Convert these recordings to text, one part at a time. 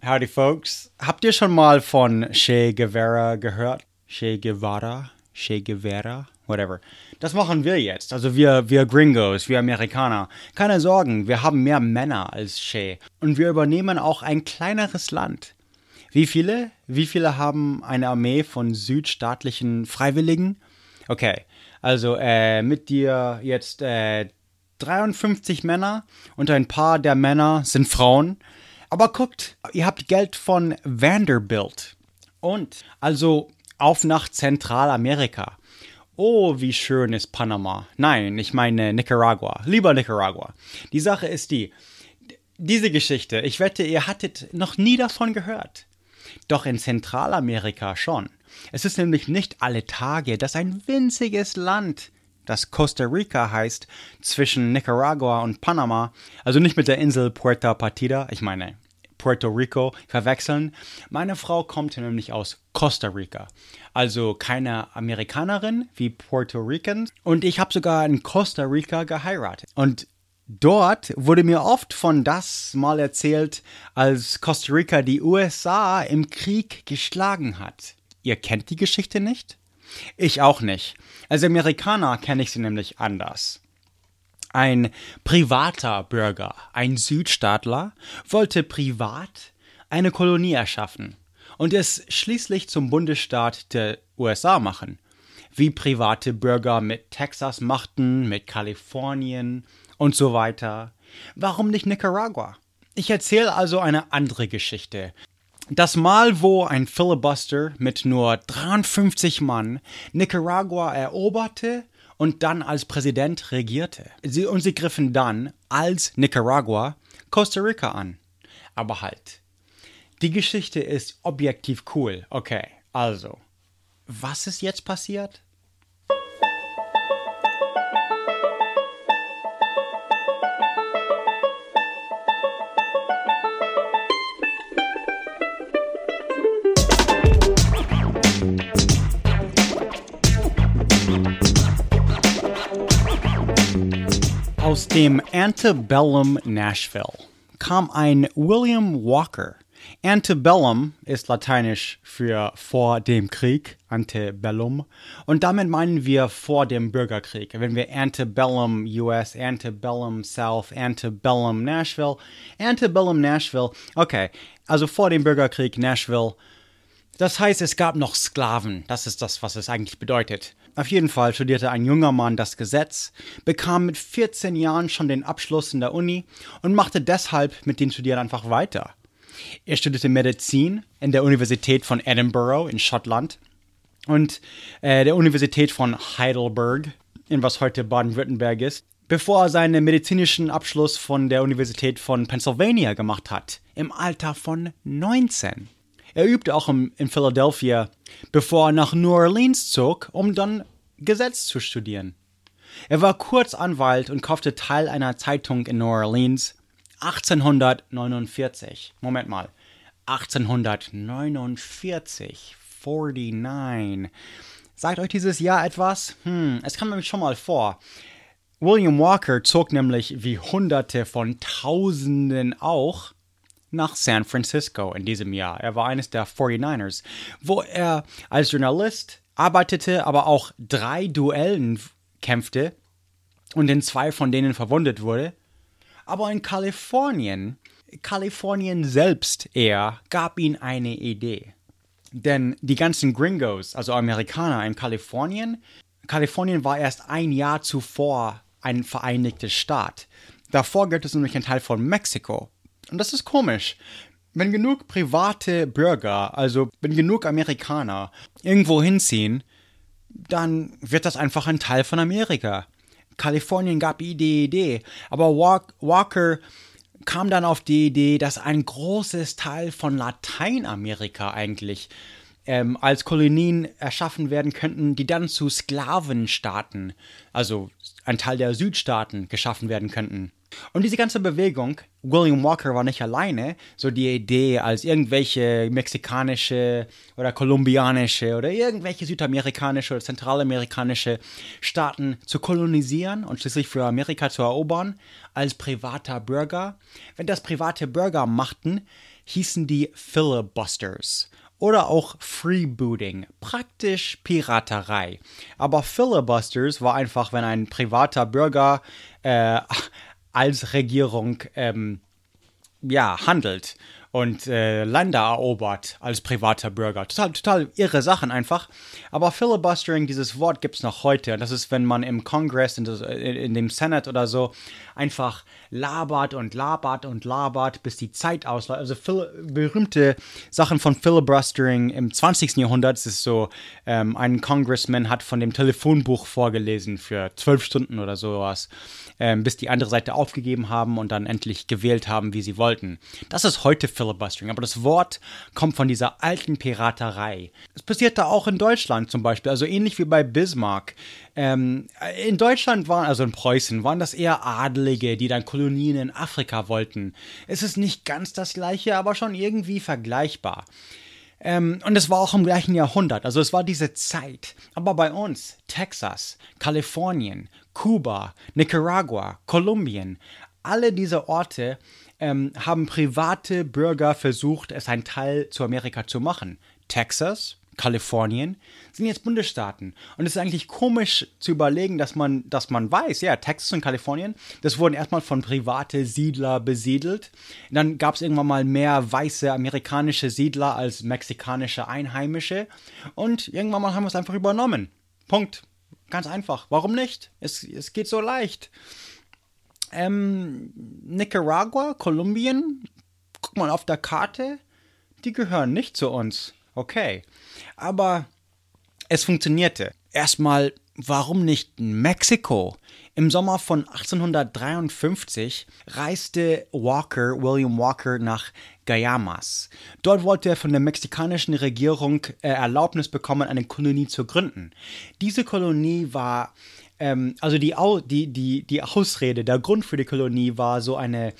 Howdy, folks. Habt ihr schon mal von Che Guevara gehört? Che Guevara? Che Guevara? Whatever. Das machen wir jetzt. Also wir, wir Gringos, wir Amerikaner. Keine Sorgen, wir haben mehr Männer als Che. Und wir übernehmen auch ein kleineres Land. Wie viele? Wie viele haben eine Armee von südstaatlichen Freiwilligen? Okay, also äh, mit dir jetzt äh, 53 Männer und ein paar der Männer sind Frauen. Aber guckt, ihr habt Geld von Vanderbilt. Und also auf nach Zentralamerika. Oh, wie schön ist Panama. Nein, ich meine Nicaragua. Lieber Nicaragua. Die Sache ist die, diese Geschichte, ich wette, ihr hattet noch nie davon gehört. Doch in Zentralamerika schon. Es ist nämlich nicht alle Tage, dass ein winziges Land, das Costa Rica heißt, zwischen Nicaragua und Panama, also nicht mit der Insel Puerto Partida, ich meine Puerto Rico, verwechseln. Meine Frau kommt nämlich aus Costa Rica, also keine Amerikanerin wie Puerto Rican. Und ich habe sogar in Costa Rica geheiratet. Und Dort wurde mir oft von das mal erzählt, als Costa Rica die USA im Krieg geschlagen hat. Ihr kennt die Geschichte nicht? Ich auch nicht. Als Amerikaner kenne ich sie nämlich anders. Ein privater Bürger, ein Südstaatler, wollte privat eine Kolonie erschaffen und es schließlich zum Bundesstaat der USA machen, wie private Bürger mit Texas machten, mit Kalifornien und so weiter. Warum nicht Nicaragua? Ich erzähle also eine andere Geschichte. Das Mal, wo ein Filibuster mit nur 53 Mann Nicaragua eroberte und dann als Präsident regierte. Sie, und sie griffen dann als Nicaragua Costa Rica an. Aber halt. Die Geschichte ist objektiv cool. Okay, also. Was ist jetzt passiert? Aus dem Antebellum Nashville kam ein William Walker. Antebellum ist lateinisch für vor dem Krieg, Antebellum. Und damit meinen wir vor dem Bürgerkrieg. Wenn wir Antebellum US, Antebellum South, Antebellum Nashville, Antebellum Nashville, okay, also vor dem Bürgerkrieg Nashville. Das heißt, es gab noch Sklaven. Das ist das, was es eigentlich bedeutet. Auf jeden Fall studierte ein junger Mann das Gesetz, bekam mit 14 Jahren schon den Abschluss in der Uni und machte deshalb mit den Studieren einfach weiter. Er studierte Medizin in der Universität von Edinburgh in Schottland und äh, der Universität von Heidelberg, in was heute Baden-Württemberg ist, bevor er seinen medizinischen Abschluss von der Universität von Pennsylvania gemacht hat, im Alter von 19. Er übte auch in, Philadelphia, bevor er nach New Orleans zog, um dann Gesetz zu studieren. Er war kurz Anwalt und kaufte Teil einer Zeitung in New Orleans 1849. Moment mal. 1849. 49. Sagt euch dieses Jahr etwas? Hm, es kam nämlich schon mal vor. William Walker zog nämlich wie Hunderte von Tausenden auch nach San Francisco in diesem Jahr. Er war eines der 49ers, wo er als Journalist arbeitete, aber auch drei Duellen kämpfte und in zwei von denen verwundet wurde. Aber in Kalifornien, Kalifornien selbst eher, gab ihm eine Idee. Denn die ganzen Gringos, also Amerikaner in Kalifornien, Kalifornien war erst ein Jahr zuvor ein vereinigter Staat. Davor gibt es nämlich einen Teil von Mexiko. Und das ist komisch. Wenn genug private Bürger, also wenn genug Amerikaner irgendwo hinziehen, dann wird das einfach ein Teil von Amerika. Kalifornien gab die Idee, aber Walker kam dann auf die Idee, dass ein großes Teil von Lateinamerika eigentlich ähm, als Kolonien erschaffen werden könnten, die dann zu Sklavenstaaten, also ein Teil der Südstaaten, geschaffen werden könnten. Und diese ganze Bewegung, William Walker war nicht alleine, so die Idee, als irgendwelche mexikanische oder kolumbianische oder irgendwelche südamerikanische oder zentralamerikanische Staaten zu kolonisieren und schließlich für Amerika zu erobern, als privater Bürger. Wenn das private Bürger machten, hießen die Filibusters oder auch Freebooting, praktisch Piraterei. Aber Filibusters war einfach, wenn ein privater Bürger äh, als Regierung ähm, ja, handelt und äh, Länder erobert als privater Bürger. Total, total irre Sachen einfach. Aber Filibustering, dieses Wort gibt es noch heute. Das ist, wenn man im Kongress, in, in, in, dem Senat oder so, einfach labert und labert und labert, bis die Zeit ausläuft. Also Phil berühmte Sachen von Filibustering im 20. Jahrhundert. Es ist so, ähm, ein Congressman hat von dem Telefonbuch vorgelesen für zwölf Stunden oder sowas ähm, bis die andere Seite aufgegeben haben und dann endlich gewählt haben, wie sie wollten. Das ist heute Filibustering, aber das Wort kommt von dieser alten Piraterei. Es passiert da auch in Deutschland zum Beispiel, also ähnlich wie bei Bismarck. Ähm, in Deutschland waren, also in Preußen, waren das eher Adelige, die dann Kolonien in Afrika wollten. Es ist nicht ganz das gleiche, aber schon irgendwie vergleichbar. Ähm, und es war auch im gleichen Jahrhundert, also es war diese Zeit. Aber bei uns, Texas, Kalifornien, Kuba, Nicaragua, Kolumbien, alle diese Orte ähm, haben private Bürger versucht, es ein Teil zu Amerika zu machen. Texas, Kalifornien sind jetzt Bundesstaaten. Und es ist eigentlich komisch zu überlegen, dass man, dass man weiß, ja, Texas und Kalifornien, das wurden erstmal von private Siedler besiedelt. Dann gab es irgendwann mal mehr weiße amerikanische Siedler als mexikanische Einheimische. Und irgendwann mal haben wir es einfach übernommen. Punkt. Ganz einfach. Warum nicht? Es, es geht so leicht. Ähm, Nicaragua, Kolumbien, guck mal auf der Karte, die gehören nicht zu uns. Okay. Aber es funktionierte. Erstmal, warum nicht Mexiko? Im Sommer von 1853 reiste Walker, William Walker, nach Guayamas. Dort wollte er von der mexikanischen Regierung äh, Erlaubnis bekommen, eine Kolonie zu gründen. Diese Kolonie war, ähm, also die, die, die, die Ausrede, der Grund für die Kolonie war so eine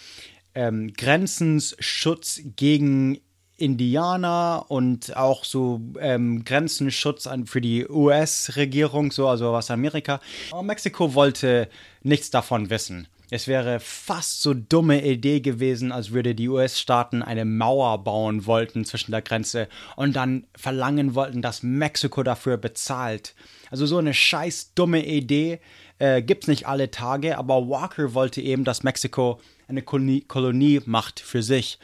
ähm, Grenzensschutz gegen Indianer und auch so ähm, Grenzenschutz an, für die US-Regierung, so also was Amerika. Aber Mexiko wollte nichts davon wissen. Es wäre fast so dumme Idee gewesen, als würde die US-Staaten eine Mauer bauen wollten zwischen der Grenze und dann verlangen wollten, dass Mexiko dafür bezahlt. Also so eine scheiß dumme Idee äh, gibt's nicht alle Tage, aber Walker wollte eben, dass Mexiko eine Kolonie, Kolonie macht für sich.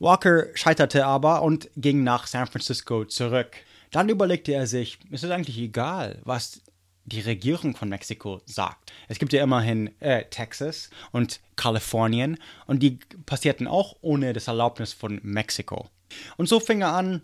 Walker scheiterte aber und ging nach San Francisco zurück. Dann überlegte er sich, ist es eigentlich egal, was die Regierung von Mexiko sagt. Es gibt ja immerhin äh, Texas und Kalifornien und die passierten auch ohne das Erlaubnis von Mexiko. Und so fing er an,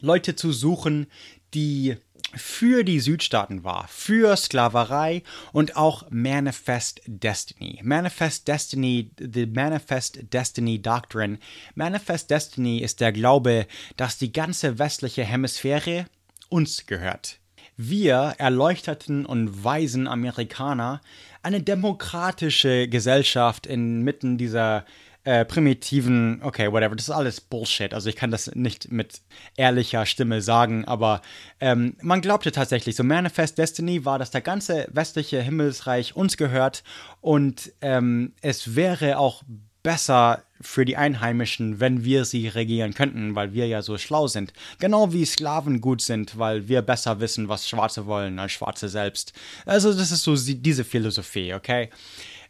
Leute zu suchen, die für die Südstaaten war, für Sklaverei und auch Manifest Destiny. Manifest Destiny, the Manifest Destiny Doctrine. Manifest Destiny ist der Glaube, dass die ganze westliche Hemisphäre uns gehört. Wir erleuchteten und weisen Amerikaner eine demokratische Gesellschaft inmitten dieser äh, primitiven, okay, whatever, das ist alles Bullshit. Also ich kann das nicht mit ehrlicher Stimme sagen, aber ähm, man glaubte tatsächlich, so Manifest Destiny war, dass der ganze westliche Himmelsreich uns gehört und ähm, es wäre auch besser für die Einheimischen, wenn wir sie regieren könnten, weil wir ja so schlau sind. Genau wie Sklaven gut sind, weil wir besser wissen, was Schwarze wollen als Schwarze selbst. Also das ist so diese Philosophie, okay?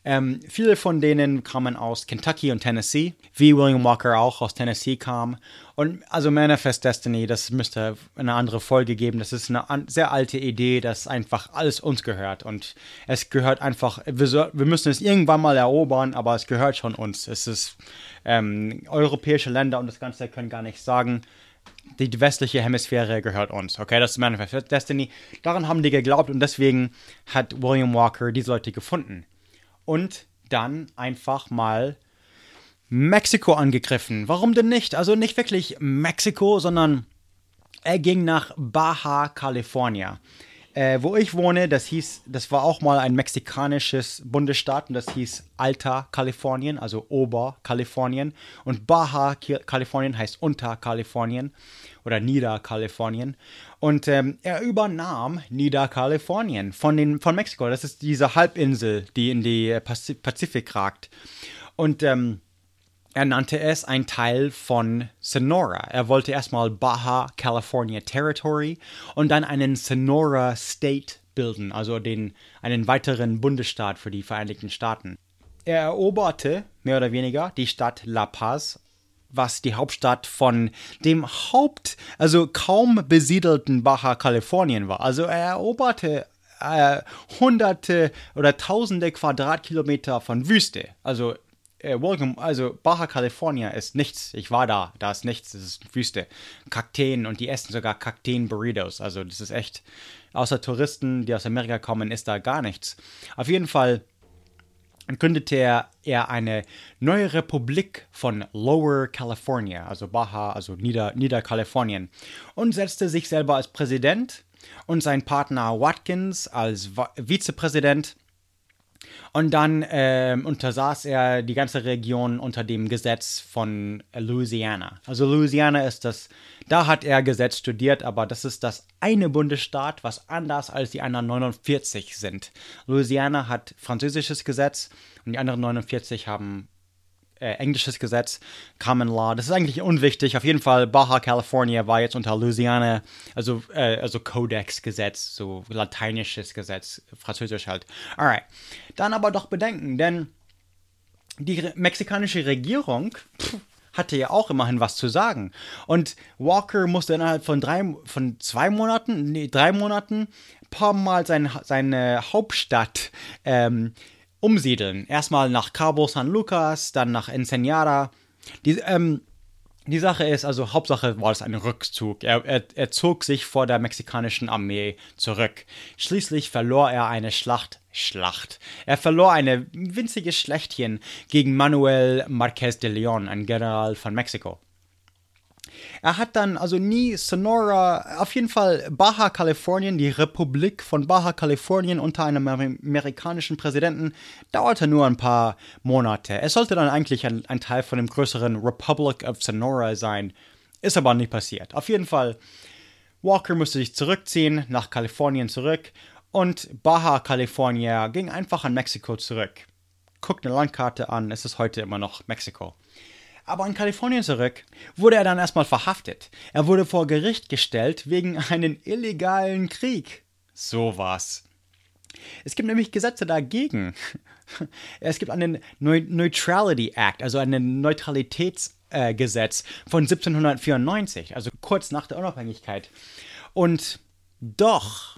Ähm, viele von denen kamen aus Kentucky und Tennessee, wie William Walker auch aus Tennessee kam. Und also Manifest Destiny, das müsste eine andere Folge geben. Das ist eine sehr alte Idee, dass einfach alles uns gehört. Und es gehört einfach, wir, wir müssen es irgendwann mal erobern, aber es gehört schon uns. Es ist ähm, europäische Länder und das Ganze können gar nicht sagen, die westliche Hemisphäre gehört uns. Okay, das ist Manifest Destiny. Daran haben die geglaubt und deswegen hat William Walker diese Leute gefunden und dann einfach mal Mexiko angegriffen. Warum denn nicht? Also nicht wirklich Mexiko, sondern er ging nach Baja California. Äh, wo ich wohne, das hieß, das war auch mal ein mexikanisches Bundesstaat und das hieß Alta Kalifornien, also Oberkalifornien. Und Baja Kalifornien heißt Unterkalifornien oder Niederkalifornien. Und ähm, er übernahm Niederkalifornien von, den, von Mexiko. Das ist diese Halbinsel, die in die Pazifik ragt. Und ähm, er nannte es ein Teil von Sonora. Er wollte erstmal Baja California Territory und dann einen Sonora State bilden, also den, einen weiteren Bundesstaat für die Vereinigten Staaten. Er eroberte mehr oder weniger die Stadt La Paz, was die Hauptstadt von dem Haupt, also kaum besiedelten Baja Californien war. Also er eroberte äh, hunderte oder tausende Quadratkilometer von Wüste. Also äh, Welcome, also Baja California ist nichts. Ich war da, da ist nichts, das ist Wüste. Kakteen und die essen sogar Kakteen-Burritos. Also das ist echt, außer Touristen, die aus Amerika kommen, ist da gar nichts. Auf jeden Fall gründete er, er eine neue Republik von Lower California, also Baja, also Nieder, Niederkalifornien, und setzte sich selber als Präsident und sein Partner Watkins als Vizepräsident und dann äh, untersaß er die ganze Region unter dem Gesetz von Louisiana. Also Louisiana ist das, da hat er Gesetz studiert, aber das ist das eine Bundesstaat, was anders als die anderen 49 sind. Louisiana hat französisches Gesetz und die anderen 49 haben äh, englisches Gesetz, Common Law. Das ist eigentlich unwichtig. Auf jeden Fall, Baja California war jetzt unter Louisiana, also, äh, also Codex-Gesetz, so lateinisches Gesetz, französisch halt. Alright. Dann aber doch bedenken, denn die mexikanische Regierung pff, hatte ja auch immerhin was zu sagen. Und Walker musste innerhalb von drei, von zwei Monaten, nee, drei Monaten, paar Mal sein, seine Hauptstadt ähm, umsiedeln. Erstmal nach Cabo San Lucas, dann nach Ensenada. Die, ähm, die Sache ist, also Hauptsache war es ein Rückzug. Er, er, er, zog sich vor der mexikanischen Armee zurück. Schließlich verlor er eine Schlacht. Schlacht. Er verlor eine winzige Schlechtchen gegen Manuel Marquez de Leon, ein General von Mexiko. Er hat dann also nie Sonora, auf jeden Fall Baja Kalifornien, die Republik von Baja Kalifornien unter einem amerikanischen Präsidenten, dauerte nur ein paar Monate. Es sollte dann eigentlich ein, ein Teil von dem größeren Republic of Sonora sein. Ist aber nicht passiert. Auf jeden Fall, Walker musste sich zurückziehen, nach Kalifornien zurück und Baja California ging einfach an Mexiko zurück. Guckt eine Landkarte an, es ist heute immer noch Mexiko. Aber in Kalifornien zurück wurde er dann erstmal verhaftet. Er wurde vor Gericht gestellt wegen einem illegalen Krieg. So was. Es gibt nämlich Gesetze dagegen. Es gibt einen Neutrality Act, also ein Neutralitätsgesetz äh, von 1794, also kurz nach der Unabhängigkeit. Und doch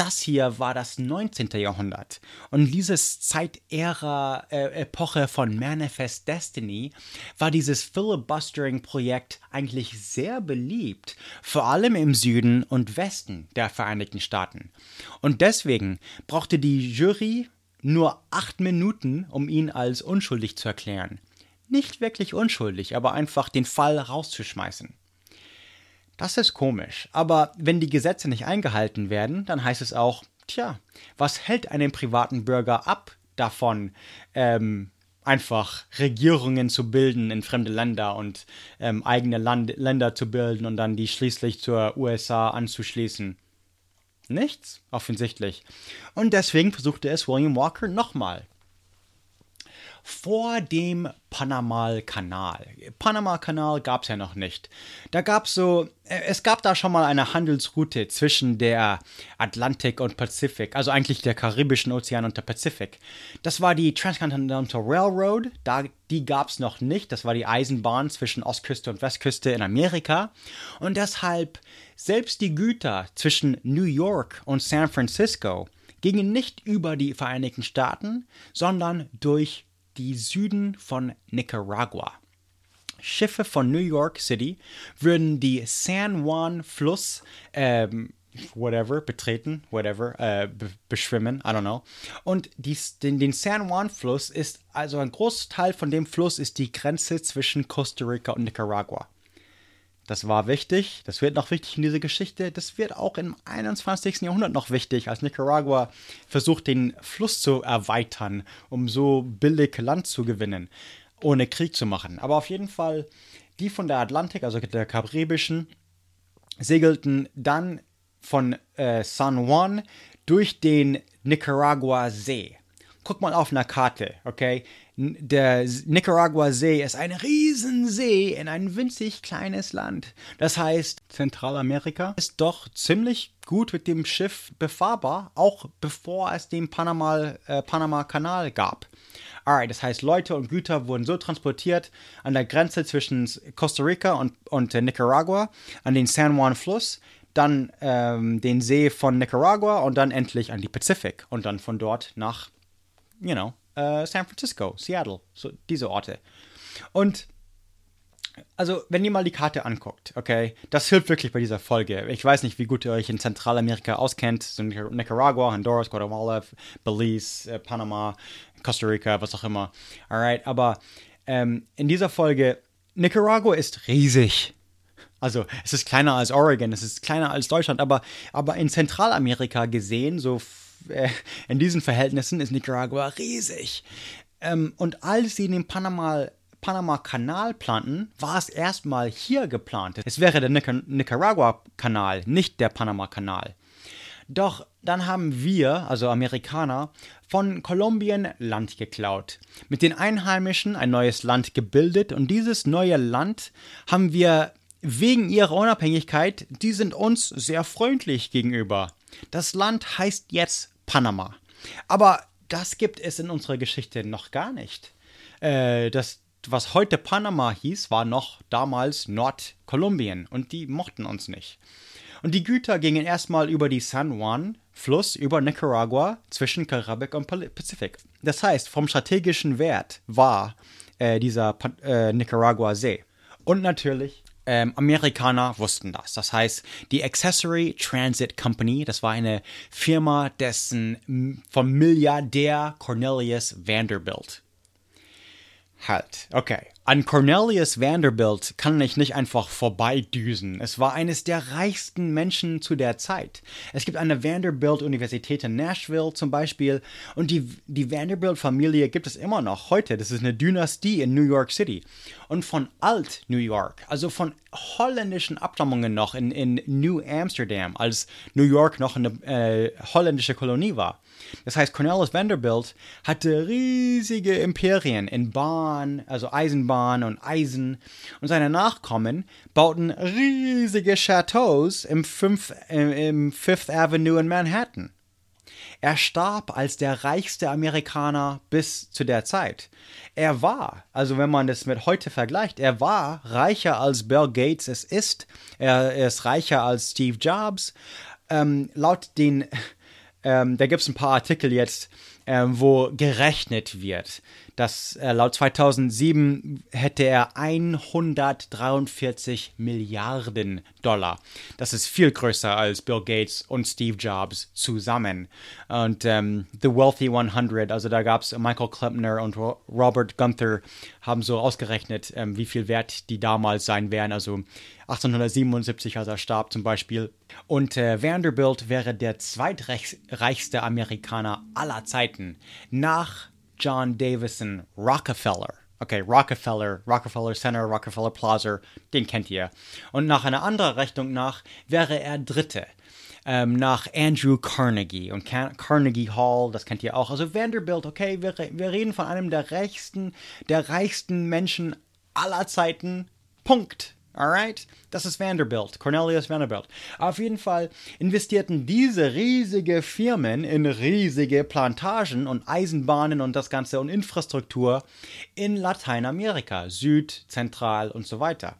das hier war das 19. Jahrhundert. Und dieses Zeitära äh, Epoche von Manifest Destiny war dieses Filibustering-Projekt eigentlich sehr beliebt, vor allem im Süden und Westen der Vereinigten Staaten. Und deswegen brauchte die Jury nur acht Minuten, um ihn als unschuldig zu erklären. Nicht wirklich unschuldig, aber einfach den Fall rauszuschmeißen. Das ist komisch. Aber wenn die Gesetze nicht eingehalten werden, dann heißt es auch, tja, was hält einen privaten Bürger ab davon, ähm, einfach Regierungen zu bilden in fremde Länder und ähm, eigene Land Länder zu bilden und dann die schließlich zur USA anzuschließen? Nichts, offensichtlich. Und deswegen versuchte es William Walker nochmal vor dem Panama-Kanal. Panama-Kanal gab es ja noch nicht. Da gab es so, äh, es gab da schon mal eine Handelsroute zwischen der Atlantik und Pazifik, also eigentlich der Karibischen Ozean und der Pazifik. Das war die Transcontinental Railroad, da, die gab es noch nicht. Das war die Eisenbahn zwischen Ostküste und Westküste in Amerika. Und deshalb selbst die Güter zwischen New York und San Francisco gingen nicht über die Vereinigten Staaten, sondern durch die Süden von Nicaragua. Schiffe von New York City würden die San Juan Fluss ähm, whatever, betreten, whatever, äh, beschwimmen, I don't know. Und dies, den, den San Juan-Fluss ist, also ein Großteil von dem Fluss ist die Grenze zwischen Costa Rica und Nicaragua. Das war wichtig, das wird noch wichtig in dieser Geschichte, das wird auch im 21. Jahrhundert noch wichtig, als Nicaragua versucht, den Fluss zu erweitern, um so billig Land zu gewinnen, ohne Krieg zu machen. Aber auf jeden Fall, die von der Atlantik, also der karibischen, segelten dann von äh, San Juan durch den Nicaragua-See. Guck mal auf einer Karte, okay? Der Nicaragua-See ist ein Riesensee in ein winzig kleines Land. Das heißt, Zentralamerika ist doch ziemlich gut mit dem Schiff befahrbar, auch bevor es den Panama, äh, Panama-Kanal gab. Alright, das heißt, Leute und Güter wurden so transportiert an der Grenze zwischen Costa Rica und, und äh, Nicaragua, an den San Juan-Fluss, dann ähm, den See von Nicaragua und dann endlich an die Pazifik und dann von dort nach, you know, äh, San Francisco, Seattle, so diese Orte. Und also, wenn ihr mal die Karte anguckt, okay, das hilft wirklich bei dieser Folge. Ich weiß nicht, wie gut ihr euch in Zentralamerika auskennt, so Nicaragua, Honduras, Guatemala, Belize, äh, Panama, Costa Rica, was auch immer. Alright, aber ähm, in dieser Folge, Nicaragua ist riesig. Also es ist kleiner als Oregon, es ist kleiner als Deutschland, aber, aber in Zentralamerika gesehen, so in diesen Verhältnissen ist Nicaragua riesig. Ähm, und als sie den Panama Panama-Kanal planten, war es erstmal hier geplant. Es wäre der Nic Nicaragua-Kanal, nicht der Panama-Kanal. Doch dann haben wir, also Amerikaner, von Kolumbien Land geklaut, mit den Einheimischen ein neues Land gebildet und dieses neue Land haben wir wegen ihrer Unabhängigkeit, die sind uns sehr freundlich gegenüber. Das Land heißt jetzt Panama. Aber das gibt es in unserer Geschichte noch gar nicht. Äh, das, was heute Panama hieß, war noch damals Nordkolumbien und die mochten uns nicht. Und die Güter gingen erstmal über die San Juan Fluss über Nicaragua zwischen Karibik und Pazifik. Das heißt, vom strategischen Wert war äh, dieser äh, Nicaragua-See. Und natürlich ähm, Amerikaner wussten das. Das heißt, die Accessory Transit Company, das war eine Firma dessen vom Milliardär Cornelius Vanderbilt. Halt, okay. An Cornelius Vanderbilt kann ich nicht einfach vorbeidüsen. Es war eines der reichsten Menschen zu der Zeit. Es gibt eine Vanderbilt-Universität in Nashville zum Beispiel und die, die Vanderbilt-Familie gibt es immer noch heute. Das ist eine Dynastie in New York City. Und von Alt-New York, also von holländischen Abstammungen noch in, in New Amsterdam, als New York noch eine äh, holländische Kolonie war. Das heißt, Cornelius Vanderbilt hatte riesige Imperien in Bahn, also Eisenbahn und Eisen. Und seine Nachkommen bauten riesige Chateaus im, Fünf, äh, im Fifth Avenue in Manhattan. Er starb als der reichste Amerikaner bis zu der Zeit. Er war, also wenn man das mit heute vergleicht, er war reicher als Bill Gates es ist. Er, ist reicher als Steve Jobs. Ähm, laut den ähm, da gibt es ein paar Artikel jetzt, ähm, wo gerechnet wird, dass äh, laut 2007 hätte er 143 Milliarden Dollar. Das ist viel größer als Bill Gates und Steve Jobs zusammen. Und ähm, The Wealthy 100, also da gab es Michael Klempner und Robert Gunther, haben so ausgerechnet, ähm, wie viel wert die damals sein werden. Also 1877, als er starb zum Beispiel. Und äh, Vanderbilt wäre der zweitreichste Amerikaner aller Zeiten nach John Davison Rockefeller. Okay, Rockefeller, Rockefeller Center, Rockefeller Plaza, den kennt ihr. Und nach einer anderen Rechnung nach wäre er Dritte. Ähm, nach Andrew Carnegie und Car Carnegie Hall, das kennt ihr auch. Also Vanderbilt, okay, wir, wir reden von einem der reichsten, der reichsten Menschen aller Zeiten. Punkt. Alright? Das ist Vanderbilt, Cornelius Vanderbilt. Auf jeden Fall investierten diese riesige Firmen in riesige Plantagen und Eisenbahnen und das Ganze und Infrastruktur in Lateinamerika, Süd, Zentral und so weiter.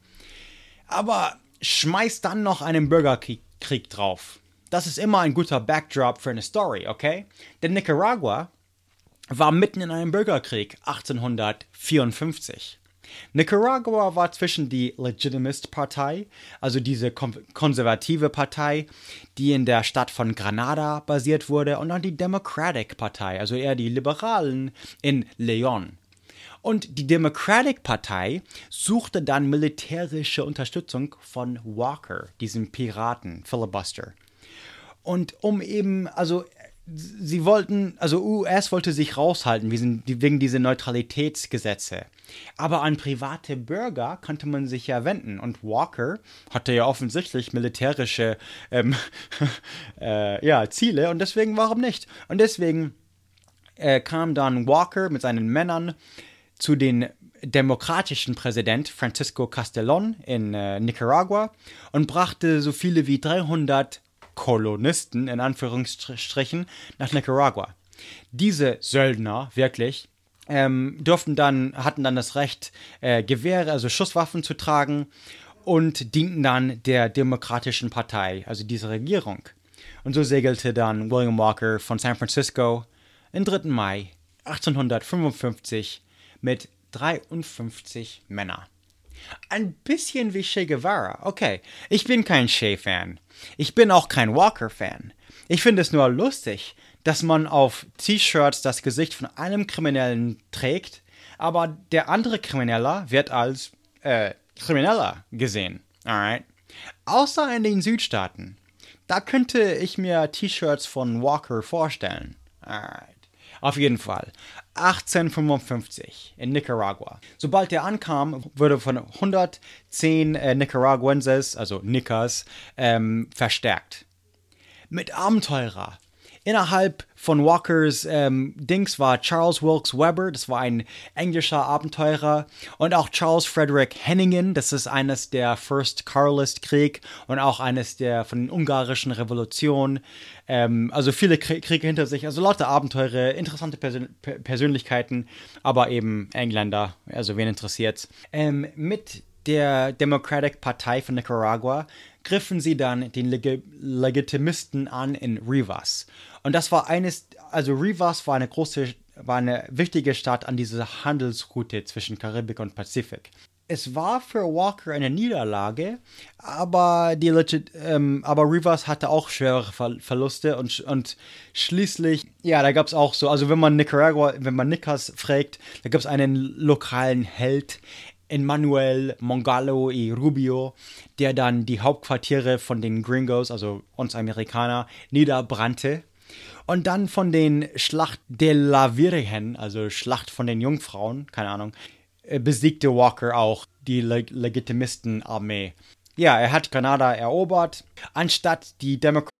Aber schmeißt dann noch einen Bürgerkrieg drauf. Das ist immer ein guter Backdrop für eine Story, okay? Denn Nicaragua war mitten in einem Bürgerkrieg 1854. Nicaragua war zwischen die Legitimist-Partei, also diese konservative Partei, die in der Stadt von Granada basiert wurde, und dann die Democratic-Partei, also eher die Liberalen in Leon. Und die Democratic-Partei suchte dann militärische Unterstützung von Walker, diesem Piraten, Filibuster. Und um eben, also sie wollten, also US wollte sich raushalten wegen dieser Neutralitätsgesetze. Aber an private Bürger konnte man sich ja wenden. Und Walker hatte ja offensichtlich militärische ähm, äh, ja, Ziele und deswegen warum nicht? Und deswegen äh, kam dann Walker mit seinen Männern zu den demokratischen Präsident Francisco Castellón in äh, Nicaragua und brachte so viele wie 300 Kolonisten in Anführungsstrichen nach Nicaragua. Diese Söldner, wirklich, ähm, durften dann, hatten dann das Recht, äh, Gewehre, also Schusswaffen zu tragen und dienten dann der Demokratischen Partei, also dieser Regierung. Und so segelte dann William Walker von San Francisco am 3. Mai 1855 mit 53 Männern. Ein bisschen wie Che Guevara. Okay, ich bin kein Che-Fan. Ich bin auch kein Walker-Fan. Ich finde es nur lustig, dass man auf T-Shirts das Gesicht von einem Kriminellen trägt, aber der andere Krimineller wird als äh, Krimineller gesehen. Alright? Außer in den Südstaaten. Da könnte ich mir T-Shirts von Walker vorstellen. Alright. Auf jeden Fall. 1855 in Nicaragua. Sobald er ankam, wurde von 110 äh, Nicaraguenses, also Nickers, ähm, verstärkt. Mit Abenteurer, Innerhalb von Walkers ähm, Dings war Charles Wilkes Weber, das war ein englischer Abenteurer, und auch Charles Frederick Henningen, das ist eines der First Carlist Krieg und auch eines der von den ungarischen Revolutionen. Ähm, also viele Kriege hinter sich, also lauter Abenteurer, interessante Persön Persönlichkeiten, aber eben Engländer, also wen interessiert's. Ähm, mit der Democratic Partei von Nicaragua griffen sie dann den Leg Legitimisten an in Rivas. Und das war eines, also Rivas war eine große, war eine wichtige Stadt an dieser Handelsroute zwischen Karibik und Pazifik. Es war für Walker eine Niederlage, aber, die Legit, ähm, aber Rivas hatte auch schwere Ver Verluste und, und schließlich, ja, da gab es auch so, also wenn man Nicaragua, wenn man Nicas fragt, da gab es einen lokalen Held, Emmanuel Mongalo y Rubio, der dann die Hauptquartiere von den Gringos, also uns Amerikaner, niederbrannte. Und dann von den Schlacht de la Virgen, also Schlacht von den Jungfrauen, keine Ahnung, äh, besiegte Walker auch die Leg Legitimistenarmee. Ja, er hat Granada erobert, anstatt die Demokraten.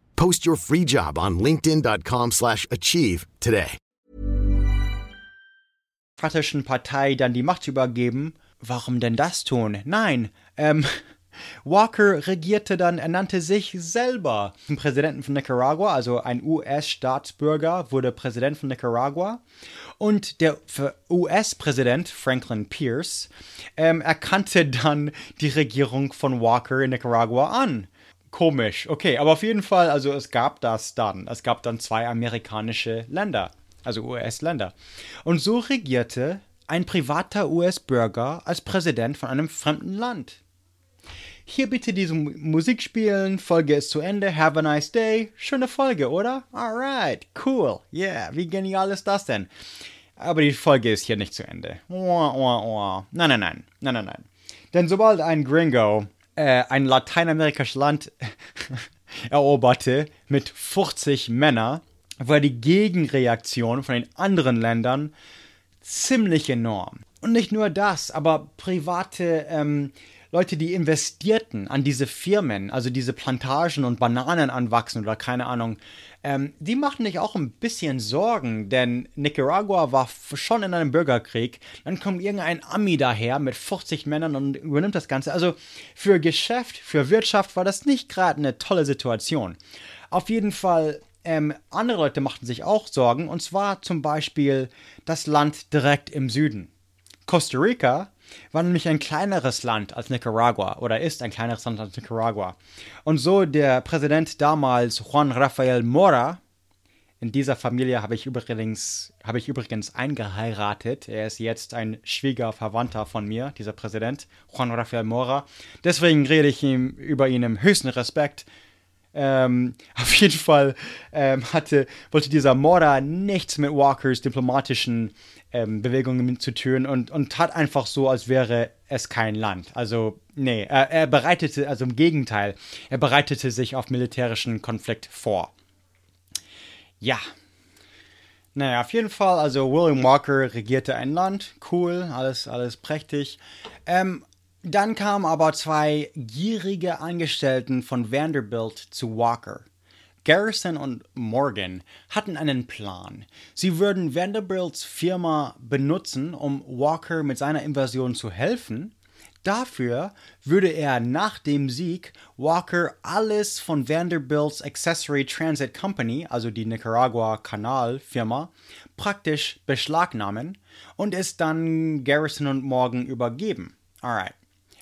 Post your free job on linkedin.com/achieve today. Demokratischen Partei dann die Macht übergeben. Warum denn das tun? Nein, ähm Walker regierte dann, er nannte sich selber zum Präsidenten von Nicaragua, also ein US-Staatsbürger wurde Präsident von Nicaragua. Und der US-Präsident Franklin Pierce ähm, erkannte dann die Regierung von Walker in Nicaragua an. Komisch, okay, aber auf jeden Fall, also es gab das dann. Es gab dann zwei amerikanische Länder, also US-Länder. Und so regierte ein privater US-Bürger als Präsident von einem fremden Land. Hier bitte diese Musik spielen. Folge ist zu Ende. Have a nice day. Schöne Folge, oder? Alright, cool. Yeah, wie genial ist das denn? Aber die Folge ist hier nicht zu Ende. Nein, nein, nein. Nein, nein, nein. Denn sobald ein Gringo äh, ein lateinamerikanisches Land eroberte mit 40 Männern, war die Gegenreaktion von den anderen Ländern ziemlich enorm. Und nicht nur das, aber private ähm, Leute, die investierten an diese Firmen, also diese Plantagen und Bananen anwachsen oder keine Ahnung, ähm, die machten sich auch ein bisschen Sorgen, denn Nicaragua war schon in einem Bürgerkrieg. Dann kommt irgendein Ami daher mit 40 Männern und übernimmt das Ganze. Also für Geschäft, für Wirtschaft war das nicht gerade eine tolle Situation. Auf jeden Fall ähm, andere Leute machten sich auch Sorgen, und zwar zum Beispiel das Land direkt im Süden. Costa Rica war nämlich ein kleineres Land als Nicaragua oder ist ein kleineres Land als Nicaragua. Und so der Präsident damals Juan Rafael Mora, in dieser Familie habe ich übrigens, habe ich übrigens eingeheiratet. Er ist jetzt ein Schwiegerverwandter von mir, dieser Präsident, Juan Rafael Mora. Deswegen rede ich ihm, über ihn im höchsten Respekt. Ähm, auf jeden Fall ähm, hatte, wollte dieser Mora nichts mit Walkers diplomatischen ähm, Bewegungen zu tun und, und tat einfach so, als wäre es kein Land. Also, nee, er, er bereitete, also im Gegenteil, er bereitete sich auf militärischen Konflikt vor. Ja. Naja, auf jeden Fall, also William Walker regierte ein Land, cool, alles, alles prächtig. Ähm, dann kamen aber zwei gierige Angestellten von Vanderbilt zu Walker. Garrison und Morgan hatten einen Plan. Sie würden Vanderbilts Firma benutzen, um Walker mit seiner Invasion zu helfen. Dafür würde er nach dem Sieg Walker alles von Vanderbilts Accessory Transit Company, also die Nicaragua Kanalfirma, praktisch beschlagnahmen und es dann Garrison und Morgan übergeben. Alright.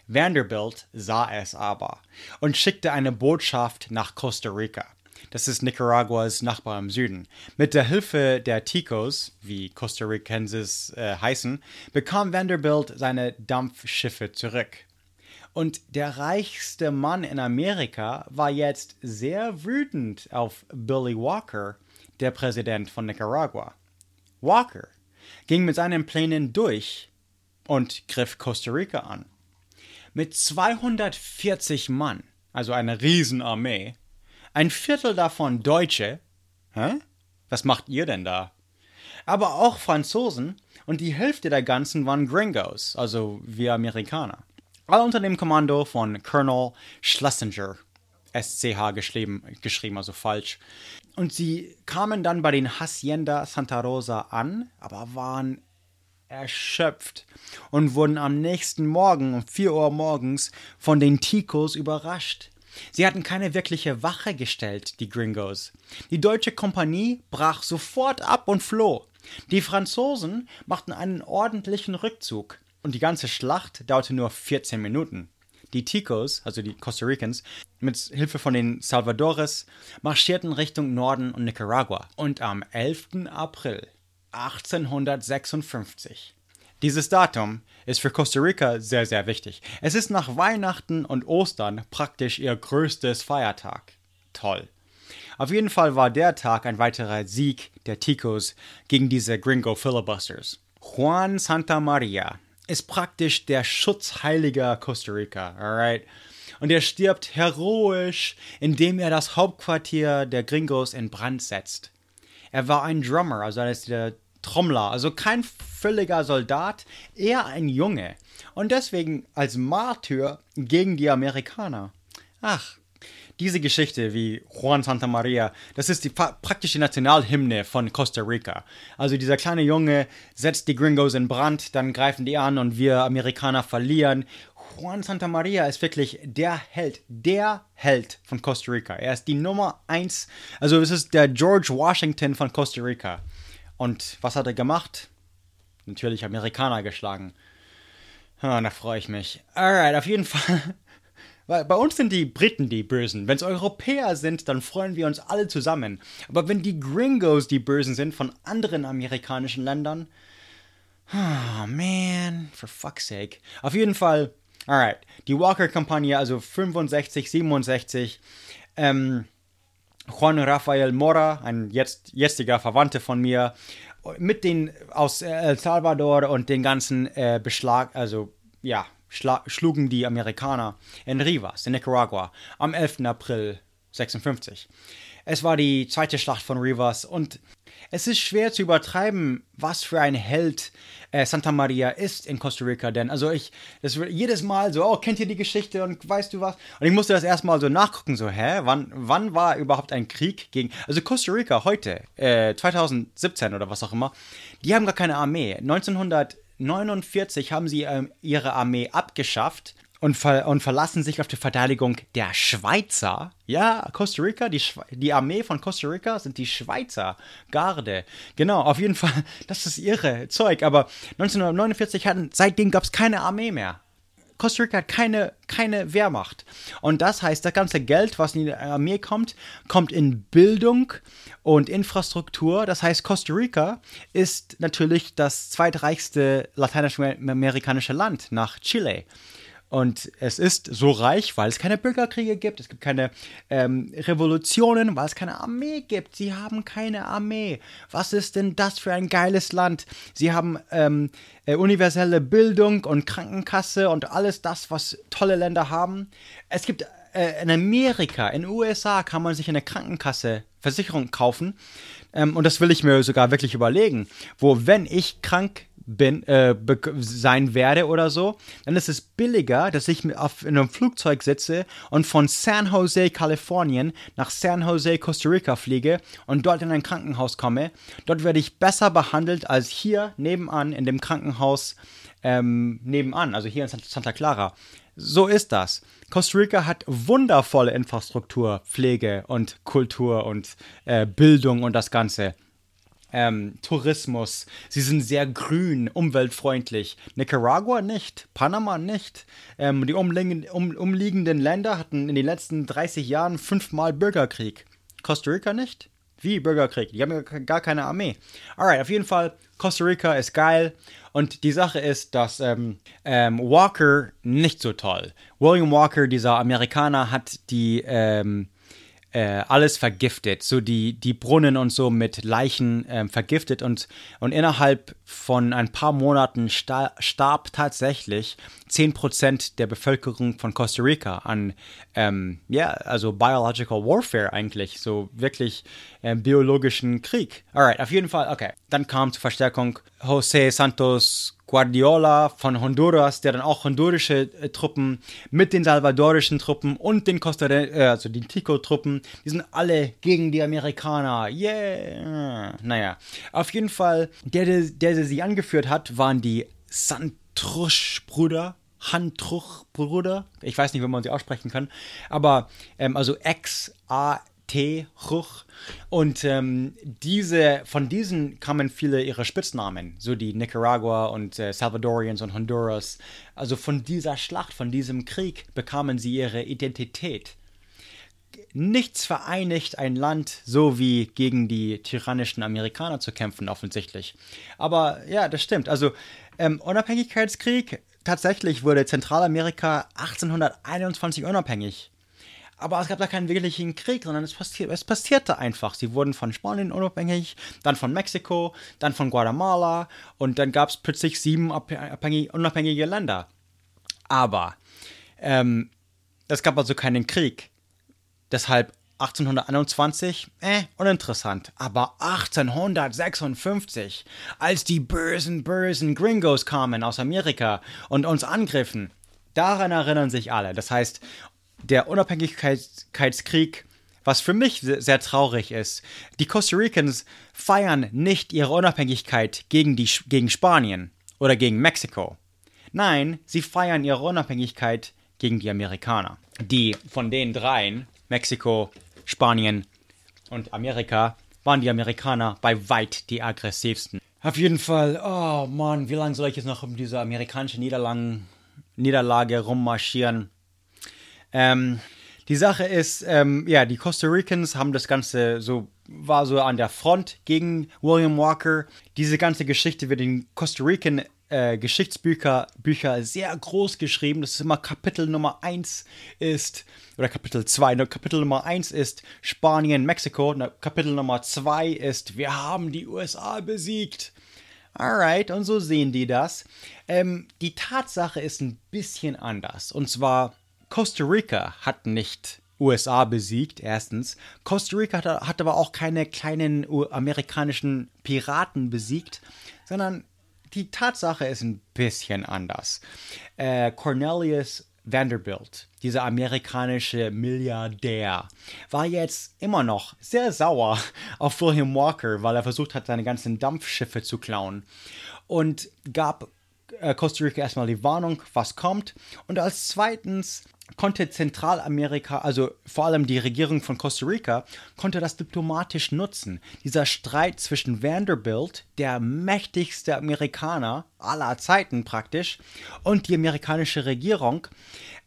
Vanderbilt sah es aber und schickte eine Botschaft nach Costa Rica. Das ist Nicaraguas Nachbar im Süden. Mit der Hilfe der Ticos, wie Costa Ricenses äh, heißen, bekam Vanderbilt seine Dampfschiffe zurück. Und der reichste Mann in Amerika war jetzt sehr wütend auf Billy Walker, der Präsident von Nicaragua. Walker ging mit seinen Plänen durch und griff Costa Rica an. Mit 240 Mann, also einer Riesenarmee, ein Viertel davon Deutsche, hä? Was macht ihr denn da? Aber auch Franzosen und die Hälfte der ganzen waren Gringos, also wir Amerikaner. Alle unter dem Kommando von Colonel Schlesinger, SCH geschrieben, geschrieben, also falsch. Und sie kamen dann bei den Hacienda Santa Rosa an, aber waren erschöpft und wurden am nächsten Morgen um 4 Uhr morgens von den Ticos überrascht. Sie hatten keine wirkliche Wache gestellt, die Gringos. Die deutsche Kompanie brach sofort ab und floh. Die Franzosen machten einen ordentlichen Rückzug und die ganze Schlacht dauerte nur 14 Minuten. Die Ticos, also die Costa Ricans, mit Hilfe von den Salvadores, marschierten Richtung Norden und Nicaragua. Und am 11. April 1856. Dieses Datum ist für Costa Rica sehr, sehr wichtig. Es ist nach Weihnachten und Ostern praktisch ihr größtes Feiertag. Toll. Auf jeden Fall war der Tag ein weiterer Sieg der Ticos gegen diese Gringo Filibusters. Juan Santa Maria ist praktisch der Schutzheiliger Costa Rica, alright? Und er stirbt heroisch, indem er das Hauptquartier der Gringos in Brand setzt. Er war ein Drummer, also ist der Trommler, also kein völliger Soldat, eher ein Junge. Und deswegen als Martyr gegen die Amerikaner. Ach, diese Geschichte wie Juan Santa Maria, das ist die praktische Nationalhymne von Costa Rica. Also dieser kleine Junge setzt die Gringos in Brand, dann greifen die an und wir Amerikaner verlieren. Juan Santa Maria ist wirklich der Held, der Held von Costa Rica. Er ist die Nummer eins, also es ist der George Washington von Costa Rica. Und was hat er gemacht? Natürlich Amerikaner geschlagen. Ah, da freue ich mich. Alright, auf jeden Fall. Bei uns sind die Briten die Bösen. Wenn es Europäer sind, dann freuen wir uns alle zusammen. Aber wenn die Gringos die Bösen sind von anderen amerikanischen Ländern. Oh man, for fuck's sake. Auf jeden Fall, alright. Die Walker-Kampagne, also 65, 67. Ähm, Juan Rafael Mora, ein jetzt, jetziger Verwandter von mir, mit den aus El Salvador und den ganzen äh, Beschlag, also ja, schlugen die Amerikaner in Rivas, in Nicaragua, am 11. April 56. Es war die zweite Schlacht von Rivas und es ist schwer zu übertreiben, was für ein Held äh, Santa Maria ist in Costa Rica. Denn also ich, das wird jedes Mal so, oh, kennt ihr die Geschichte und weißt du was? Und ich musste das erstmal so nachgucken, so, hä, wann, wann war überhaupt ein Krieg gegen, also Costa Rica heute, äh, 2017 oder was auch immer, die haben gar keine Armee. 1949 haben sie ähm, ihre Armee abgeschafft und, ver und, verlassen sich auf die Verteidigung der Schweizer. Ja, Costa Rica, die, die Armee von Costa Rica sind die Schweizer Garde. Genau, auf jeden Fall, das ist ihre Zeug. Aber 1949 hatten, seitdem gab es keine Armee mehr. Costa Rica hat keine, keine Wehrmacht. Und das heißt, das ganze Geld, was in die Armee kommt, kommt in Bildung und Infrastruktur. Das heißt, Costa Rica ist natürlich das zweitreichste lateinamerikanische Land nach Chile. Und es ist so reich, weil es keine Bürgerkriege gibt, es gibt keine ähm, Revolutionen, weil es keine Armee gibt. Sie haben keine Armee. Was ist denn das für ein geiles Land? Sie haben ähm, äh, universelle Bildung und Krankenkasse und alles das, was tolle Länder haben. Es gibt äh, in Amerika, in den USA kann man sich eine Krankenkasse, Versicherung kaufen. Ähm, und das will ich mir sogar wirklich überlegen, wo wenn ich krank bin, äh, sein werde oder so, dann ist es billiger, dass ich auf, in einem Flugzeug sitze und von San Jose, Kalifornien nach San Jose, Costa Rica fliege und dort in ein Krankenhaus komme. Dort werde ich besser behandelt als hier nebenan in dem Krankenhaus ähm, nebenan, also hier in Santa Clara. So ist das. Costa Rica hat wundervolle Infrastruktur, Pflege und Kultur und äh, Bildung und das Ganze ähm, Tourismus. Sie sind sehr grün, umweltfreundlich. Nicaragua nicht, Panama nicht. Ähm, die umliegenden, um, umliegenden Länder hatten in den letzten 30 Jahren fünfmal Bürgerkrieg. Costa Rica nicht? Wie Bürgerkrieg? Die haben ja gar keine Armee. Alright, auf jeden Fall, Costa Rica ist geil. Und die Sache ist, dass ähm, ähm, Walker nicht so toll. William Walker, dieser Amerikaner, hat die ähm, äh, alles vergiftet, so die, die Brunnen und so mit Leichen äh, vergiftet und, und innerhalb von ein paar Monaten sta starb tatsächlich 10% der Bevölkerung von Costa Rica an, ähm, ja, also Biological Warfare eigentlich, so wirklich äh, biologischen Krieg. Alright, auf jeden Fall, okay. Dann kam zur Verstärkung José Santos Guardiola von Honduras, der dann auch hondurische äh, Truppen mit den salvadorischen Truppen und den Costa äh, also den Tico-Truppen, die sind alle gegen die Amerikaner. Yeah. Naja, auf jeden Fall, der, der, der sie angeführt hat, waren die Santrusch-Brüder. Handruch-Bruder, ich weiß nicht, wie man sie aussprechen kann, aber ähm, also Ex-A T. Ruch. Und ähm, diese, von diesen kamen viele ihrer Spitznamen, so die Nicaragua und äh, Salvadorians und Honduras. Also von dieser Schlacht, von diesem Krieg bekamen sie ihre Identität. Nichts vereinigt ein Land so wie gegen die tyrannischen Amerikaner zu kämpfen, offensichtlich. Aber ja, das stimmt. Also ähm, Unabhängigkeitskrieg, tatsächlich wurde Zentralamerika 1821 unabhängig. Aber es gab da keinen wirklichen Krieg, sondern es, passier es passierte einfach. Sie wurden von Spanien unabhängig, dann von Mexiko, dann von Guatemala und dann gab es plötzlich sieben unabhängige Länder. Aber ähm, es gab also keinen Krieg. Deshalb 1821, äh, uninteressant. Aber 1856, als die bösen, bösen Gringos kamen aus Amerika und uns angriffen, daran erinnern sich alle. Das heißt, der Unabhängigkeitskrieg, was für mich sehr traurig ist. Die Costa Ricans feiern nicht ihre Unabhängigkeit gegen, die, gegen Spanien oder gegen Mexiko. Nein, sie feiern ihre Unabhängigkeit gegen die Amerikaner. Die von den dreien, Mexiko, Spanien und Amerika, waren die Amerikaner bei weit die aggressivsten. Auf jeden Fall, oh Mann, wie lange soll ich jetzt noch um diese amerikanische Niederlage rummarschieren? Ähm, die Sache ist, ähm, ja, die Costa Ricans haben das Ganze so, war so an der Front gegen William Walker. Diese ganze Geschichte wird in Costa Rican äh, Geschichtsbücher Bücher sehr groß geschrieben. Das ist immer Kapitel Nummer 1 ist, oder Kapitel 2. Ne, Kapitel Nummer 1 ist Spanien, Mexiko. Ne, Kapitel Nummer 2 ist, wir haben die USA besiegt. Alright, und so sehen die das. Ähm, die Tatsache ist ein bisschen anders. Und zwar Costa Rica hat nicht USA besiegt, erstens. Costa Rica hat, hat aber auch keine kleinen amerikanischen Piraten besiegt, sondern die Tatsache ist ein bisschen anders. Äh, Cornelius Vanderbilt, dieser amerikanische Milliardär, war jetzt immer noch sehr sauer auf William Walker, weil er versucht hat, seine ganzen Dampfschiffe zu klauen und gab Costa Rica erstmal die Warnung, was kommt. Und als zweitens konnte Zentralamerika, also vor allem die Regierung von Costa Rica, konnte das diplomatisch nutzen. Dieser Streit zwischen Vanderbilt, der mächtigste Amerikaner aller Zeiten praktisch, und die amerikanische Regierung,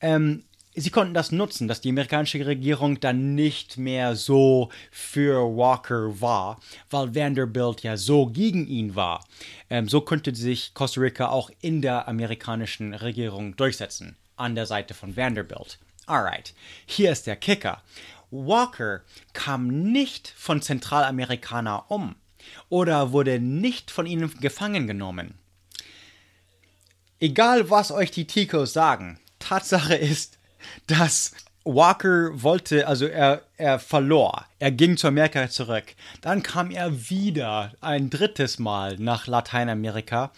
ähm, sie konnten das nutzen, dass die amerikanische Regierung dann nicht mehr so für Walker war, weil Vanderbilt ja so gegen ihn war. Ähm, so könnte sich Costa Rica auch in der amerikanischen Regierung durchsetzen, an der Seite von Vanderbilt. Alright, hier ist der Kicker. Walker kam nicht von Zentralamerikanern um oder wurde nicht von ihnen gefangen genommen. Egal was euch die Ticos sagen, Tatsache ist, dass Walker wollte, also er, er verlor. Er ging zu Amerika zurück. Dann kam er wieder ein drittes Mal nach Lateinamerika.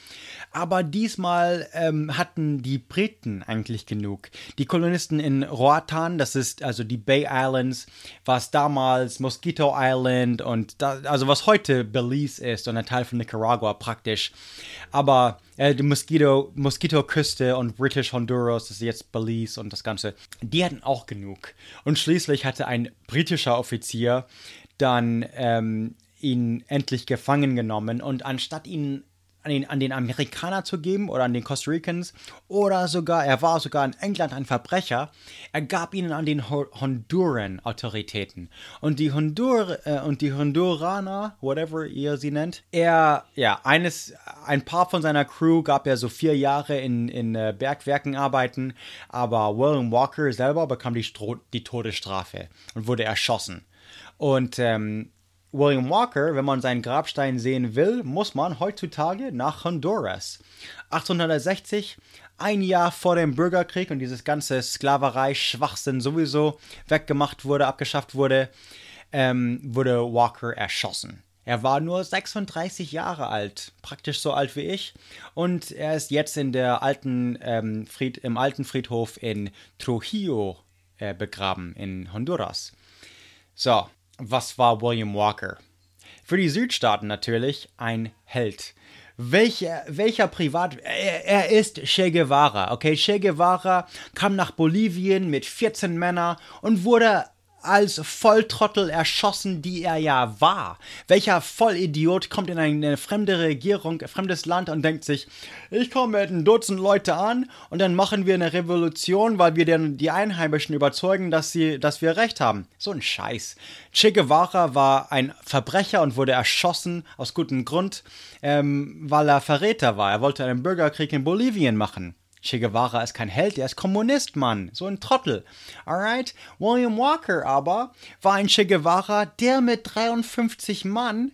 Aber diesmal ähm, hatten die Briten eigentlich genug. Die Kolonisten in Roatan, das ist also die Bay Islands, was damals Mosquito Island und da, also was heute Belize ist und ein Teil von Nicaragua praktisch. Aber äh, die Mosquito, Mosquito Küste und British Honduras, das ist jetzt Belize und das Ganze, die hatten auch genug. Und schließlich hatte ein britischer Offizier dann ähm, ihn endlich gefangen genommen und anstatt ihn an den, an den Amerikaner zu geben oder an den Costa Ricans oder sogar, er war sogar in England ein Verbrecher, er gab ihnen an den Honduran-Autoritäten. Und die Hondur äh, und die Honduraner, whatever ihr sie nennt, er, ja, eines, ein paar von seiner Crew gab er so vier Jahre in, in äh, Bergwerken arbeiten, aber William Walker selber bekam die, die Todesstrafe und wurde erschossen. Und ähm, William Walker, wenn man seinen Grabstein sehen will, muss man heutzutage nach Honduras. 1860, ein Jahr vor dem Bürgerkrieg und dieses ganze Sklaverei-Schwachsinn sowieso weggemacht wurde, abgeschafft wurde, ähm, wurde Walker erschossen. Er war nur 36 Jahre alt, praktisch so alt wie ich, und er ist jetzt in der alten ähm, Fried, im alten Friedhof in Trujillo äh, begraben in Honduras. So, was war William Walker? Für die Südstaaten natürlich ein Held. Welcher, welcher Privat. Er, er, ist Che Guevara, okay? Che Guevara kam nach Bolivien mit 14 Männern und wurde als Volltrottel erschossen, die er ja war. Welcher Vollidiot kommt in eine fremde Regierung, ein fremdes Land und denkt sich, ich komme mit ein Dutzend Leute an und dann machen wir eine Revolution, weil wir dann die Einheimischen überzeugen, dass sie, dass wir Recht haben. So ein Scheiß. Che Guevara war ein Verbrecher und wurde erschossen aus gutem Grund, ähm, weil er Verräter war. Er wollte einen Bürgerkrieg in Bolivien machen. Che Guevara ist kein Held, er ist Kommunist, Mann. So ein Trottel. Alright? William Walker aber war ein Che Guevara, der mit 53 Mann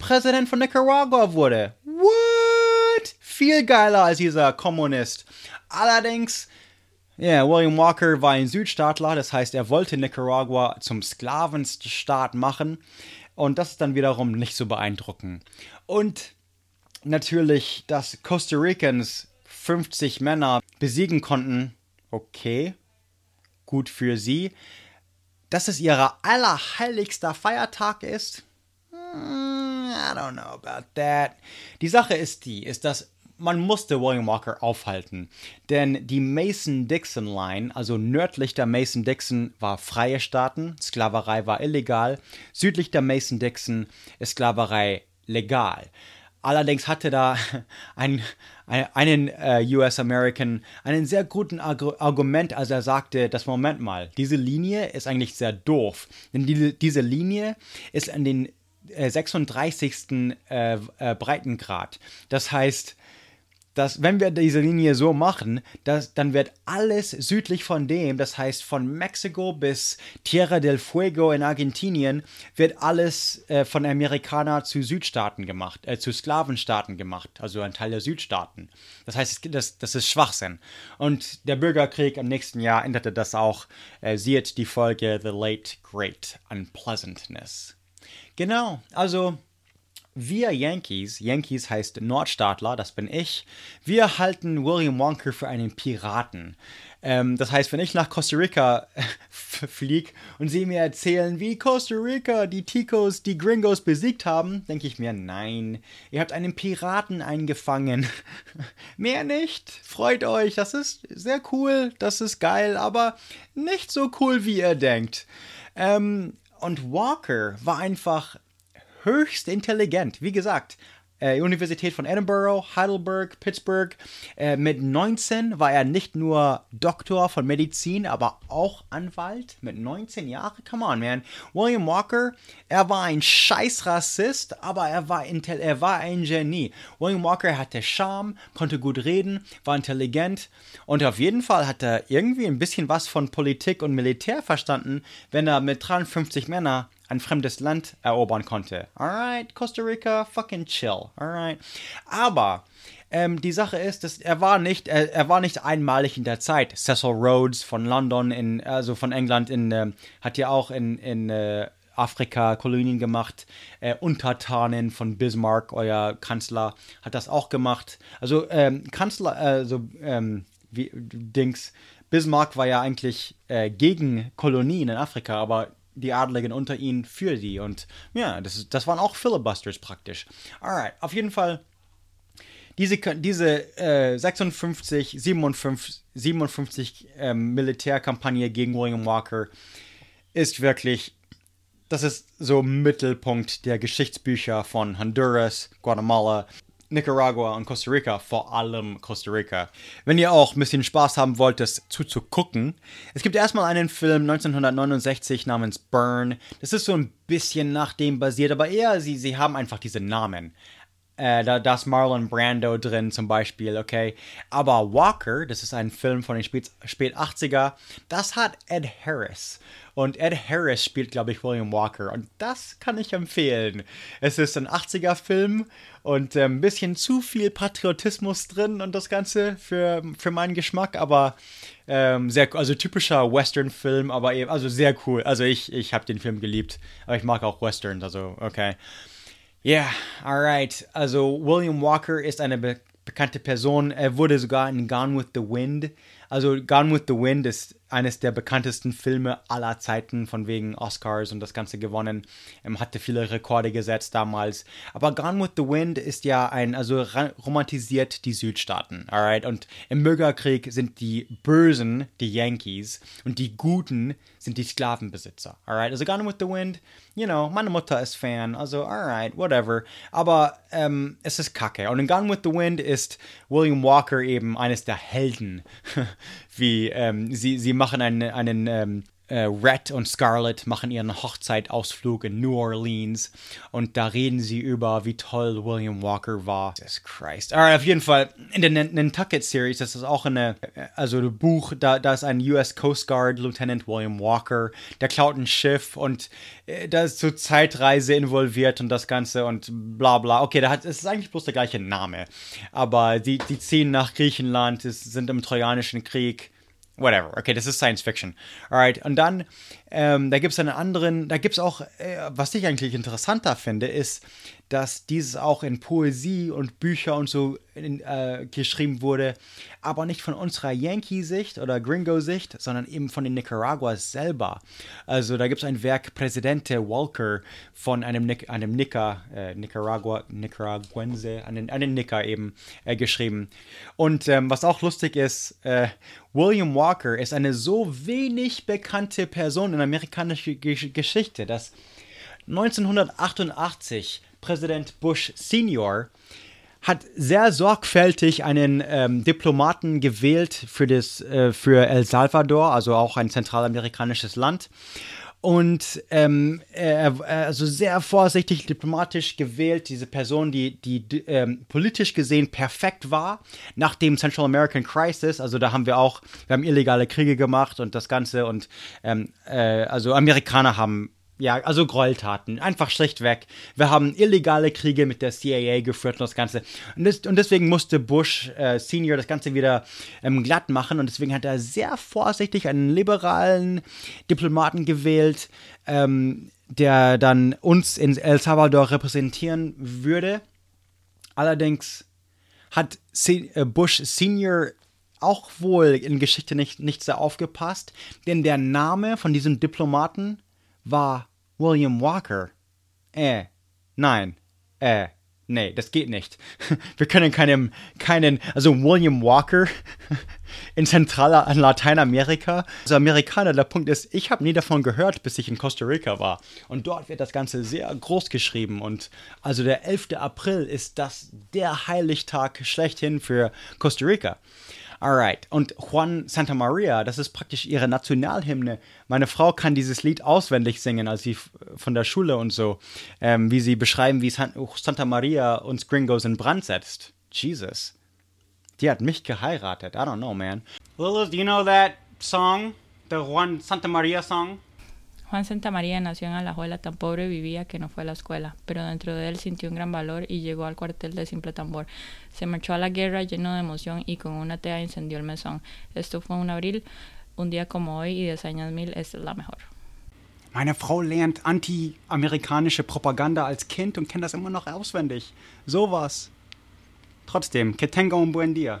Präsident von Nicaragua wurde. What? Viel geiler als dieser Kommunist. Allerdings, ja, yeah, William Walker war ein Südstaatler, das heißt, er wollte Nicaragua zum Sklavenstaat machen. Und das ist dann wiederum nicht so beeindruckend. Und natürlich, dass Costa Ricans 50 Männer besiegen konnten, okay, gut für sie. Dass es ihr allerheiligster Feiertag ist, hmm, I don't know about that. Die Sache ist die, ist, dass man musste William Walker aufhalten, denn die Mason-Dixon-Line, also nördlich der Mason-Dixon, war freie Staaten, Sklaverei war illegal, südlich der Mason-Dixon ist Sklaverei legal. Allerdings hatte da ein, einen äh, US-American einen sehr guten Argu Argument, als er sagte, das Moment mal, diese Linie ist eigentlich sehr doof. Denn die, diese Linie ist an den äh, 36. Äh, äh, Breitengrad. Das heißt, dass wenn wir diese Linie so machen, dass, dann wird alles südlich von dem, das heißt von Mexiko bis Tierra del Fuego in Argentinien, wird alles äh, von Amerikaner zu Südstaaten gemacht, äh, zu Sklavenstaaten gemacht, also ein Teil der Südstaaten. Das heißt, das, das ist Schwachsinn. Und der Bürgerkrieg im nächsten Jahr änderte das auch. Äh, sieht die Folge The Late Great Unpleasantness. Genau, also wir Yankees, Yankees heißt Nordstaatler, das bin ich, wir halten William Wonka für einen Piraten. Ähm, das heißt, wenn ich nach Costa Rica fliege und sie mir erzählen, wie Costa Rica die Ticos, die Gringos besiegt haben, denke ich mir, nein, ihr habt einen Piraten eingefangen. Mehr nicht. Freut euch, das ist sehr cool, das ist geil, aber nicht so cool, wie ihr denkt. Ähm, und Walker war einfach höchst intelligent. Wie gesagt, äh, Universität von Edinburgh, Heidelberg, Pittsburgh. Äh, mit 19 war er nicht nur Doktor von Medizin, aber auch Anwalt. Mit 19 Jahren, come on, man. William Walker, er war ein scheiß Rassist, aber er war, er war ein Genie. William Walker hatte Charme, konnte gut reden, war intelligent und auf jeden Fall hat er irgendwie ein bisschen was von Politik und Militär verstanden, wenn er mit 53 Männern ein fremdes Land erobern konnte. Alright, Costa Rica, fucking chill. Alright. Aber ähm, die Sache ist, dass er war nicht, er, er, war nicht einmalig in der Zeit. Cecil Rhodes von London, in, also von England, in, äh, hat ja auch in, in äh, Afrika Kolonien gemacht. Äh, Untertanen von Bismarck, euer Kanzler, hat das auch gemacht. Also ähm, Kanzler, also ähm, wie, Dings, Bismarck war ja eigentlich äh, gegen Kolonien in Afrika, aber die Adligen unter ihnen für die. Und ja, das, das waren auch Filibusters praktisch. Alright, auf jeden Fall. Diese, diese äh, 56, 57, 57 äh, Militärkampagne gegen William Walker ist wirklich, das ist so Mittelpunkt der Geschichtsbücher von Honduras, Guatemala, Nicaragua und Costa Rica, vor allem Costa Rica. Wenn ihr auch ein bisschen Spaß haben wollt, das zuzugucken, es gibt erstmal einen Film 1969 namens Burn. Das ist so ein bisschen nach dem basiert, aber eher, sie, sie haben einfach diese Namen. Äh, da, da ist Marlon Brando drin zum Beispiel, okay. Aber Walker, das ist ein Film von den spät, spät 80er, das hat Ed Harris. Und Ed Harris spielt, glaube ich, William Walker. Und das kann ich empfehlen. Es ist ein 80er-Film und äh, ein bisschen zu viel Patriotismus drin und das Ganze für, für meinen Geschmack, aber ähm, sehr, also typischer Western-Film, aber eben, also sehr cool. Also ich, ich habe den Film geliebt, aber ich mag auch Westerns, also okay. Ja, yeah, alright. Also William Walker ist eine be bekannte Person. Er wurde sogar in Gone with the Wind also Gone with the Wind ist eines der bekanntesten Filme aller Zeiten, von wegen Oscars und das Ganze gewonnen. Ähm, hatte viele Rekorde gesetzt damals. Aber Gone with the Wind ist ja ein, also romantisiert die Südstaaten, alright? Und im Bürgerkrieg sind die Bösen die Yankees und die Guten sind die Sklavenbesitzer, alright? Also Gone with the Wind, you know, meine Mutter ist Fan, also alright, whatever. Aber ähm, es ist kacke. Und in Gone with the Wind ist William Walker eben eines der Helden wie ähm, sie, sie machen einen, einen ähm, äh, Red und Scarlett machen ihren Hochzeitausflug in New Orleans und da reden sie über, wie toll William Walker war. Jesus Christ. Alright, auf jeden Fall, in der Nantucket Series, das ist auch eine, also ein Buch, da, da ist ein US Coast Guard Lieutenant William Walker, der klaut ein Schiff und äh, da ist so Zeitreise involviert und das Ganze und bla bla. Okay, da hat, es ist eigentlich bloß der gleiche Name, aber die, die ziehen nach Griechenland, sind im Trojanischen Krieg whatever. Okay, das ist Science Fiction. Alright, und dann, ähm, da gibt es einen anderen, da gibt es auch, äh, was ich eigentlich interessanter finde, ist, dass dieses auch in Poesie und Bücher und so in, äh, geschrieben wurde, aber nicht von unserer Yankee-Sicht oder Gringo-Sicht, sondern eben von den Nicaraguas selber. Also da gibt es ein Werk Presidente Walker von einem, Nic einem Nica, äh, Nicaragua, Nicaraguense, einen, einen Nica eben äh, geschrieben. Und ähm, was auch lustig ist, äh, William Walker ist eine so wenig bekannte Person in amerikanischer Geschichte, dass 1988 Präsident Bush Senior hat sehr sorgfältig einen ähm, Diplomaten gewählt für, das, äh, für El Salvador, also auch ein zentralamerikanisches Land. und ähm, er, also sehr vorsichtig, diplomatisch gewählt, diese Person, die, die ähm, politisch gesehen perfekt war, nach dem Central American Crisis, also da haben wir auch, wir haben illegale Kriege gemacht und das Ganze und ähm, äh, also Amerikaner haben ja, also Gräueltaten, einfach schlichtweg. Wir haben illegale Kriege mit der CIA geführt und das Ganze. Und, das, und deswegen musste Bush äh, Senior das Ganze wieder ähm, glatt machen und deswegen hat er sehr vorsichtig einen liberalen Diplomaten gewählt, ähm, der dann uns in El Salvador repräsentieren würde. Allerdings hat äh, Bush Senior auch wohl in Geschichte nicht, nicht sehr aufgepasst, denn der Name von diesem Diplomaten war William Walker. Äh, nein, äh, nee, das geht nicht. Wir können keinem, keinen, also William Walker in Zentral- an Lateinamerika. Also Amerikaner, der Punkt ist, ich habe nie davon gehört, bis ich in Costa Rica war. Und dort wird das Ganze sehr groß geschrieben. Und also der 11. April ist das der Heiligtag schlechthin für Costa Rica. Alright. Und Juan Santa Maria, das ist praktisch ihre Nationalhymne. Meine Frau kann dieses Lied auswendig singen, als sie von der Schule und so, ähm, wie sie beschreiben, wie Santa Maria uns Gringos in Brand setzt. Jesus. Die hat mich geheiratet. I don't know, man. Lilith, do you know that song? The Juan Santa Maria song? Juan Santamaría nació en Alajuela, tan pobre vivía que no fue a la escuela, pero dentro de él sintió un gran valor y llegó al cuartel de Simple Tambor. Se marchó a la guerra lleno de emoción y con una tea incendió el mesón. Esto fue un abril, un día como hoy y de años mil es la mejor. Meine Frau lernt anti-amerikanische Propaganda als Kind und kennt das immer noch auswendig. Sowas. Trotzdem, que tenga un buen día.